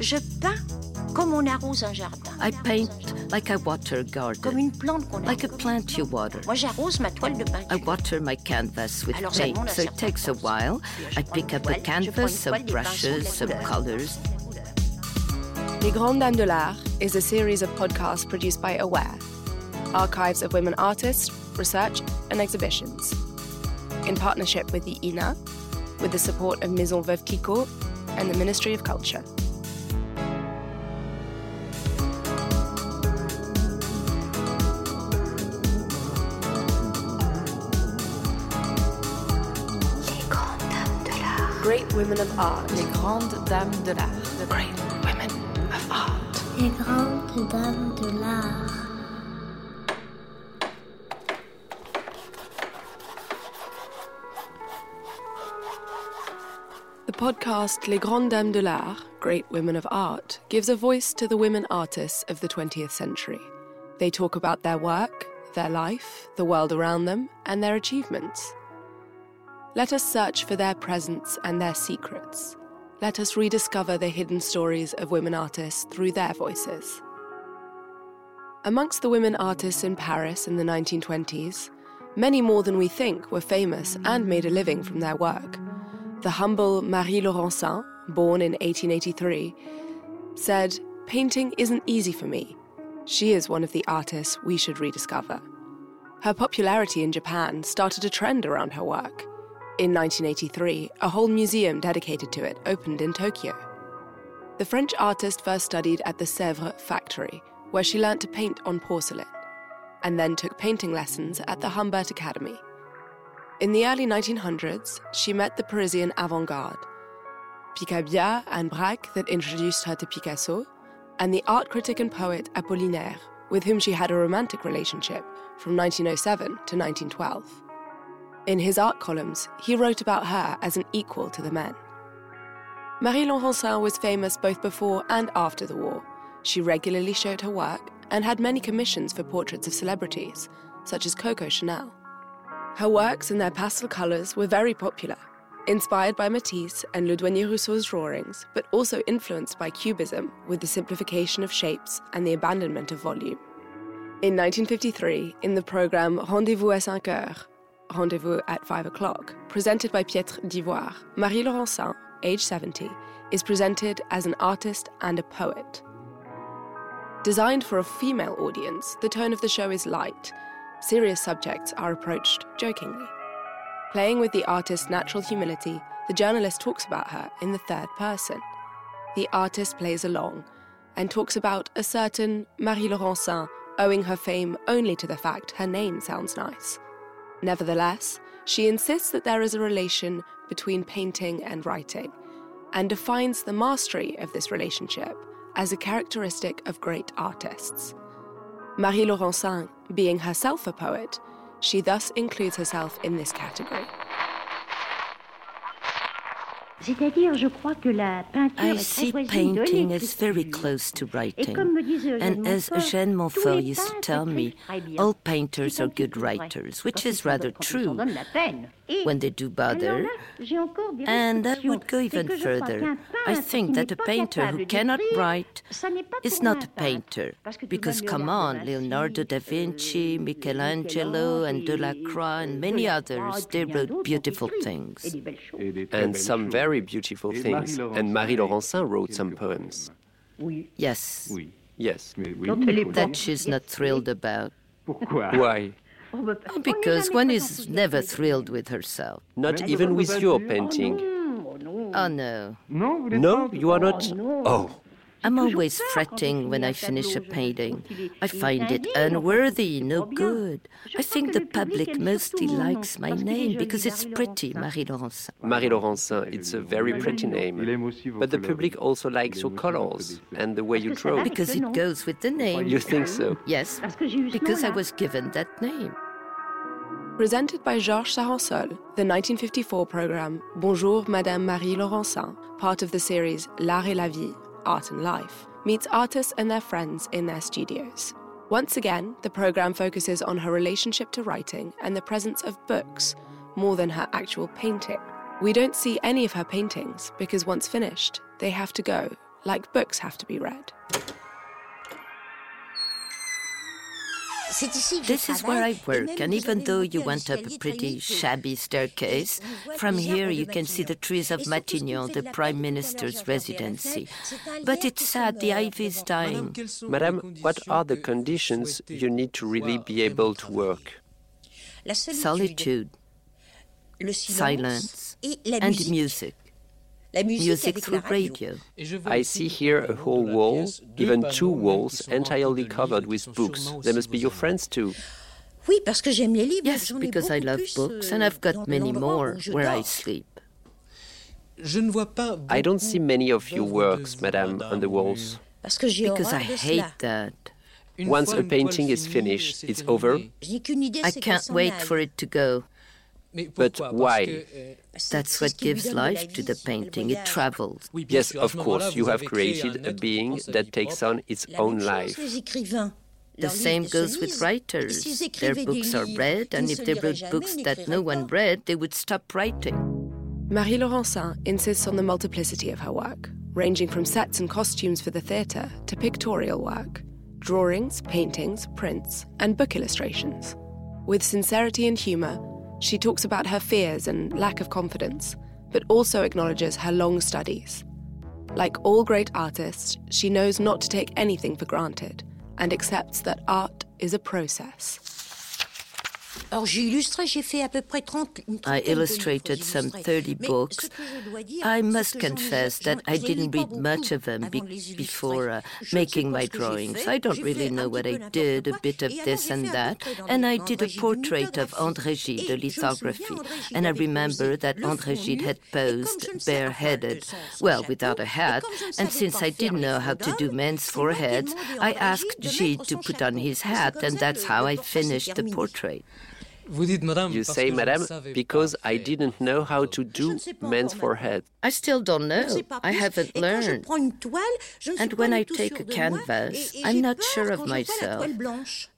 Je peins comme on arrose un jardin. I paint like I water a garden. Comme une plante qu'on Like a plant you water. Moi, j'arrose ma toile de I water my canvas with Alors, paint, so it takes a while. I pick up a toile, je canvas, some toile, des pinceaux, brushes, de some colors. Les Grandes Dames de l'Art is a series of podcasts produced by Aware, archives of women artists, research, and exhibitions. In partnership with the INA, with the support of Maison Veuve Clicquot and the Ministry of Culture. Great Women of Art. Les grandes dames de l'art. Great Women of Art. Les grandes dames de l'art. The podcast Les Grandes Dames de l'Art, Great Women of Art, gives a voice to the women artists of the 20th century. They talk about their work, their life, the world around them, and their achievements. Let us search for their presence and their secrets. Let us rediscover the hidden stories of women artists through their voices. Amongst the women artists in Paris in the 1920s, many more than we think were famous and made a living from their work. The humble Marie Laurencin, born in 1883, said, Painting isn't easy for me. She is one of the artists we should rediscover. Her popularity in Japan started a trend around her work. In 1983, a whole museum dedicated to it opened in Tokyo. The French artist first studied at the Sèvres factory, where she learnt to paint on porcelain, and then took painting lessons at the Humbert Academy. In the early 1900s, she met the Parisian avant garde, Picabia and Braque, that introduced her to Picasso, and the art critic and poet Apollinaire, with whom she had a romantic relationship from 1907 to 1912. In his art columns, he wrote about her as an equal to the men. Marie Laurencin was famous both before and after the war. She regularly showed her work and had many commissions for portraits of celebrities, such as Coco Chanel. Her works in their pastel colours were very popular, inspired by Matisse and Douanier Rousseau's drawings, but also influenced by Cubism with the simplification of shapes and the abandonment of volume. In 1953, in the programme Rendezvous à 5 heures, Rendezvous at 5 o'clock, presented by Pietre d'Ivoire, Marie Laurencin, age 70, is presented as an artist and a poet. Designed for a female audience, the tone of the show is light. Serious subjects are approached jokingly. Playing with the artist's natural humility, the journalist talks about her in the third person. The artist plays along and talks about a certain Marie Laurencin owing her fame only to the fact her name sounds nice. Nevertheless, she insists that there is a relation between painting and writing and defines the mastery of this relationship as a characteristic of great artists. Marie Laurencin being herself a poet, she thus includes herself in this category. C'est-à-dire, je crois que la peinture I see painting as very close to writing. comme me disait Eugène And as Eugène tous Montfort used to tell me, écrivent très bien. all painters are good writers, which is rather donnent- quand ils s'en true donnent la peine. Et when they do bother. là, j'ai encore des And I would go even que je crois further. I think that a painter who cannot write ça n'est pas is not a painter. Parce que tout de Because come on, Leonardo da euh, Vinci, Vinci, euh, Michelangelo, and Delacroix, and euh, many others, they wrote beautiful things. Et des belles choses. and some very beautiful things. And Marie Laurencin wrote some poems. Yes, Yes. Dont elle that she's not thrilled about. Why? Oh, bah, oh, on n'est Because one is never thrilled with herself. Not even with your painting. Oh, non. Oh no. No, you are not. Oh, I'm always fretting when I finish a painting. I find it unworthy, no good. I think the public mostly likes my name because it's pretty, Marie Laurencin. Marie Laurencin, uh, it's a very pretty name. But the public also likes your colors and the way you draw. Because it goes with the name. You think so? Yes, Parce que j'ai eu ce because I was given that name. Presented by Georges Charensol, the 1954 programme Bonjour Madame Marie Laurencin, part of the series L'Art et la Vie, Art and Life, meets artists and their friends in their studios. Once again, the programme focuses on her relationship to writing and the presence of books more than her actual painting. We don't see any of her paintings because once finished, they have to go like books have to be read. This is where I work, and even though you went up a pretty shabby staircase, from here you can see the trees of Matignon, the Prime Minister's residency. But it's sad, the ivy is dying. Madame, what are the conditions you need to really be able to work? Solitude, silence, and music. Music through radio. I see here a whole wall, even two walls, entirely covered with books. They must be your friends too. Yes, because I love books, and I've got many more where I sleep. I don't see many of your works, Madame, on the walls. Because I hate that. Once a painting is finished, it's over. I can't wait for it to go. But why? That's what gives life to the painting. It travels. Yes, of course, you have created a being that takes on its own life. The same goes with writers. Their books are read, and if they wrote books that no one read, they would stop writing. Marie Laurencin insists on the multiplicity of her work, ranging from sets and costumes for the theatre to pictorial work, drawings, paintings, prints, and book illustrations. With sincerity and humour, she talks about her fears and lack of confidence, but also acknowledges her long studies. Like all great artists, she knows not to take anything for granted and accepts that art is a process. I illustrated some 30 books. I must confess that I didn't read much of them be before uh, making my drawings. I don't really know what I did, a bit of this and that. And I did a portrait of André Gide, a lithography. And I remember that André Gide had posed bareheaded, well, without a hat. And since I didn't know how to do men's foreheads, I asked Gide to put on his hat, and that's how I finished the portrait. You say, Madame, because I didn't know how to do men's forehead. I still don't know. I haven't learned. And when I take a canvas, I'm not sure of myself.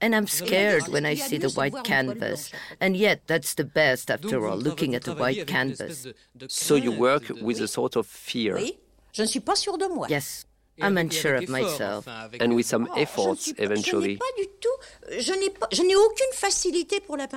And I'm scared when I see the white canvas. And yet, that's the best, after all, looking at a white canvas. So you work with a sort of fear. Yes. I'm unsure of myself. And with some efforts, eventually.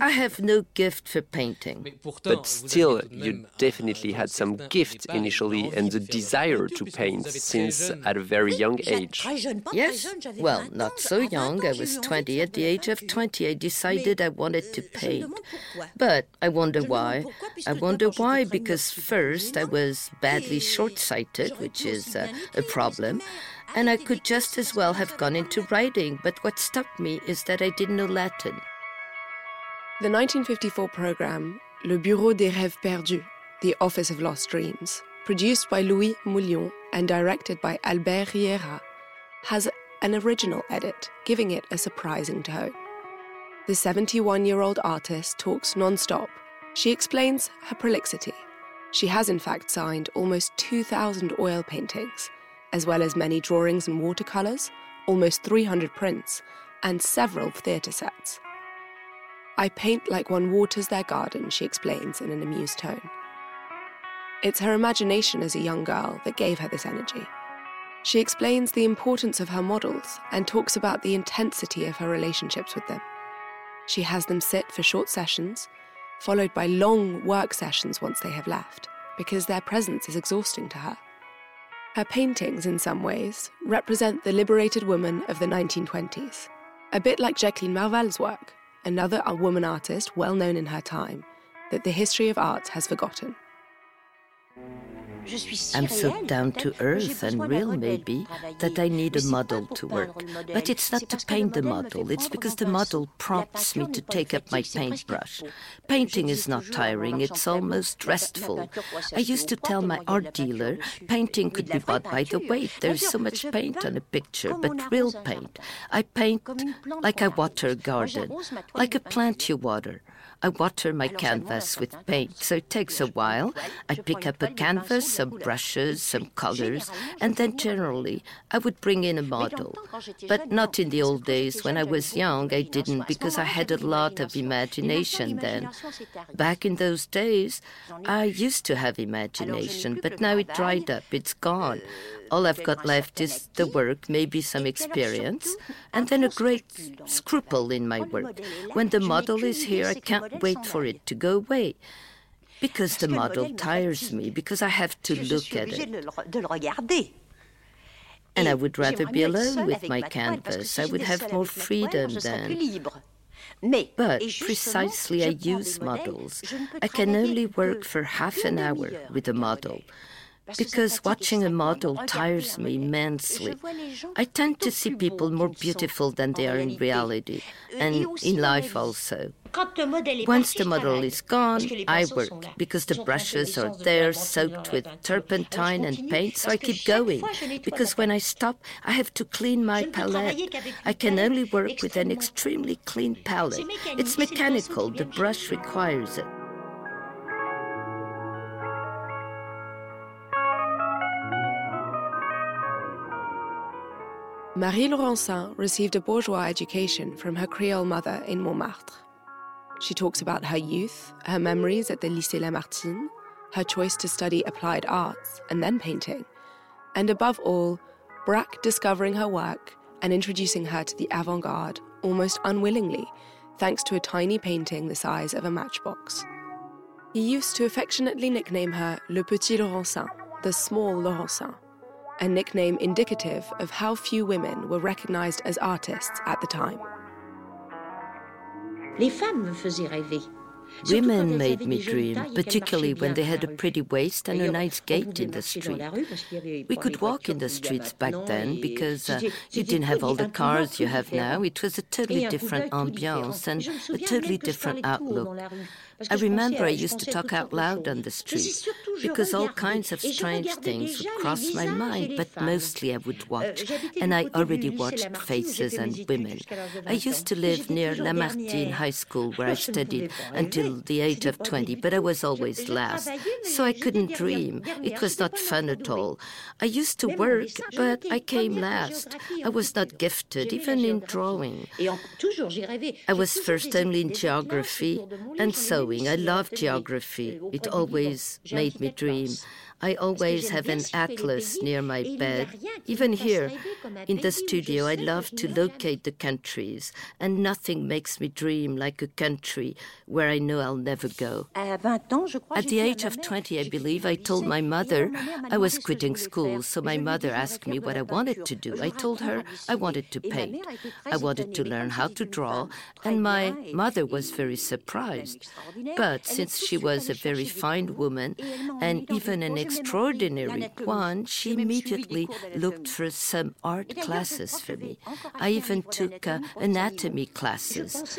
I have no gift for painting. But still, you definitely had some gift initially and the desire to paint since at a very young age. Yes, well, not so young. I was 20. At the age of 20, I decided I wanted to paint. But I wonder why. I wonder why because first I was badly short sighted, which is uh, a problem and I could just as well have gone into writing, but what stopped me is that I didn't know Latin. The 1954 program, Le Bureau des Rêves Perdus, The Office of Lost Dreams, produced by Louis Moulion and directed by Albert Riera, has an original edit, giving it a surprising tone. The 71 year old artist talks non stop. She explains her prolixity. She has, in fact, signed almost 2,000 oil paintings as well as many drawings and watercolours, almost 300 prints, and several theatre sets. I paint like one waters their garden, she explains in an amused tone. It's her imagination as a young girl that gave her this energy. She explains the importance of her models and talks about the intensity of her relationships with them. She has them sit for short sessions, followed by long work sessions once they have left, because their presence is exhausting to her. Her paintings, in some ways, represent the liberated woman of the 1920s, a bit like Jacqueline Marval's work, another woman artist well known in her time, that the history of art has forgotten. I'm so down to earth and real, maybe, that I need a model to work. But it's not to paint the model, it's because the model prompts me to take up my paintbrush. Painting is not tiring, it's almost restful. I used to tell my art dealer painting could be bought by the weight. There's so much paint on a picture, but real paint. I paint like I water a garden, like a plant you water. I water my canvas with paint, so it takes a while. I pick up a canvas, some brushes, some colors, and then generally I would bring in a model. But not in the old days. When I was young, I didn't because I had a lot of imagination then. Back in those days, I used to have imagination, but now it dried up, it's gone. All I've got left is the work, maybe some experience, and then a great scruple in my work. When the model is here, I can't wait for it to go away. Because the model tires me, because I have to look at it. And I would rather be alone with my canvas. I would have more freedom then. But precisely I use models. I can only work for half an hour with a model because watching a model tires me immensely. I tend to see people more beautiful than they are in reality, and in life also. Once the model is gone, I work because the brushes are there soaked with turpentine and paint, so I keep going. Because when I stop, I have to clean my palette. I can only work with an extremely clean palette. It's mechanical, the brush requires it. Marie Laurencin received a bourgeois education from her Creole mother in Montmartre. She talks about her youth, her memories at the Lycée Lamartine, her choice to study applied arts and then painting, and above all, Braque discovering her work and introducing her to the avant garde almost unwillingly, thanks to a tiny painting the size of a matchbox. He used to affectionately nickname her Le Petit Laurencin, the small Laurencin a nickname indicative of how few women were recognized as artists at the time. Women made me dream, particularly when they had a pretty waist and a nice gait in the street. We could walk in the streets back then because uh, you didn't have all the cars you have now. It was a totally different ambiance and a totally different outlook. I remember I used to talk out loud on the street because all kinds of strange things would cross my mind, but mostly I would watch, and I already watched faces and women. I used to live near Lamartine High School where I studied until the age of 20, but I was always last, so I couldn't dream. It was not fun at all. I used to work, but I came last. I was not gifted, even in drawing. I was first only in geography and so I love geography. It always made me dream. I always have an atlas near my bed. Even here in the studio, I love to locate the countries, and nothing makes me dream like a country where I know I'll never go. At the age of 20, I believe, I told my mother I was quitting school, so my mother asked me what I wanted to do. I told her I wanted to paint. I wanted to learn how to draw, and my mother was very surprised. But since she was a very fine woman and even an extraordinary one, she immediately looked for some art classes for me. I even took uh, anatomy classes,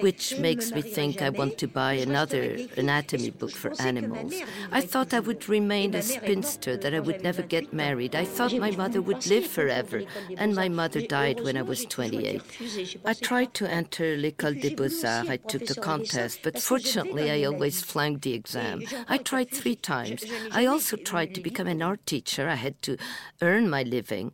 which makes me think I want to buy another anatomy book for animals. I thought I would remain a spinster, that I would never get married. I thought my mother would live forever, and my mother died when I was 28. I tried to enter l'École des Beaux-Arts. I took the contest, but fortunately I always flunked the exam. I tried three times. I also tried to become an art teacher. I had to earn my living.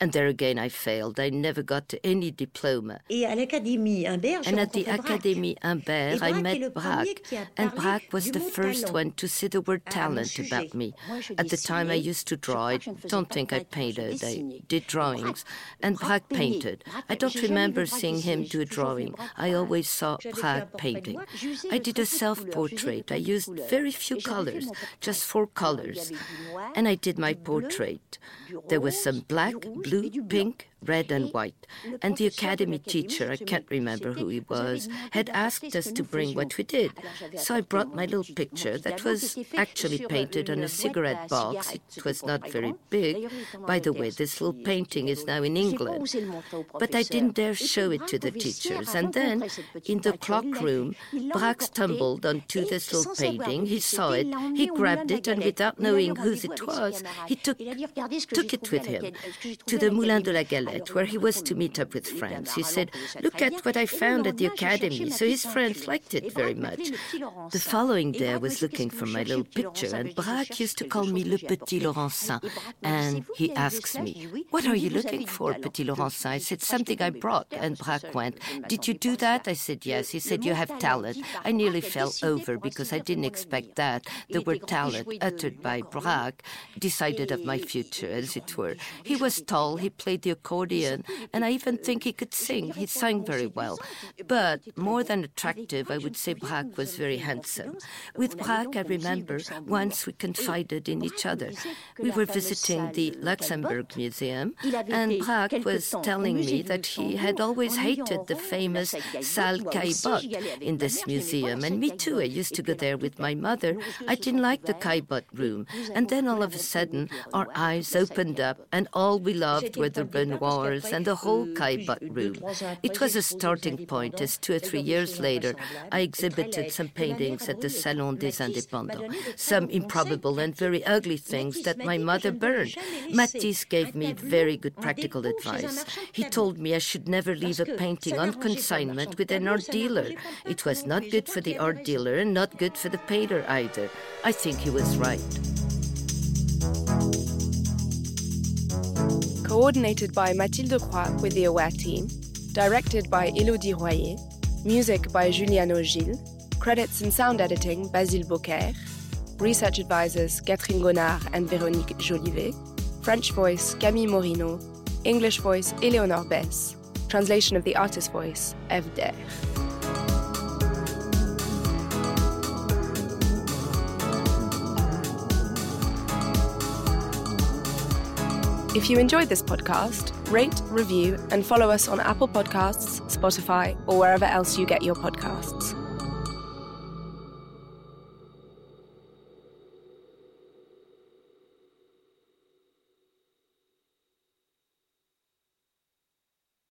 And there again, I failed. I never got any diploma. and at the Académie Humbert, I met Braque. And Braque was the first one to see the word talent about me. At the time, I used to draw. I don't think I painted. I did drawings. And Braque painted. I don't remember seeing him do a drawing. I always saw Braque painting. I did a self portrait. I used very few colors, just four colors. And I did my portrait. There was some black, blue, pink, red and white. And the academy teacher, I can't remember who he was, had asked us to bring what we did. So I brought my little picture that was actually painted on a cigarette box. It was not very big. By the way, this little painting is now in England. But I didn't dare show it to the teachers. And then, in the clock room, Braque stumbled onto this little painting. He saw it, he grabbed it, and without knowing whose it was, he took, took it with him to the Moulin de la Galette where he was to meet up with friends. He said, Look at what I found at the academy. So his friends liked it very much. The following day, I was looking for my little picture, and Braque used to call me Le Petit Laurencin. And he asks me, What are you looking for, Petit Laurencin? I said, Something I brought. And Braque went, Did you do that? I said, Yes. He said, You have talent. I nearly fell over because I didn't expect that. The word talent, uttered by Braque, decided of my future, as it were. He was tall, he played the accordion, and I even think he could sing. He sang very well. But more than attractive, I would say Braque was very handsome. With Braque, I remember once we confided in each other. We were visiting the Luxembourg Museum, and Braque was telling me that he had always hated the famous Salle Caillebotte in this museum. And me too, I used to go there with my mother. I didn't like the Caillebotte room. And then all of a sudden, our eyes opened up, and all we loved were the And the whole Caillebotte room. It was a starting point, as two or three years later, I exhibited some paintings at the Salon des Indépendants, some improbable and very ugly things that my mother burned. Matisse gave me very good practical advice. He told me I should never leave a painting on consignment with an art dealer. It was not good for the art dealer and not good for the painter either. I think he was right. Coordinated by Mathilde Croix with the AWARE team, directed by Elodie Royer, music by Juliano Gilles, credits and sound editing Basile Beaucaire, research advisors Catherine Gonnard and Véronique Jolivet, French voice Camille Morino, English voice Eleonore Bess, translation of the artist voice Eve Der. If you enjoyed this podcast, rate, review, and follow us on Apple Podcasts, Spotify, or wherever else you get your podcasts.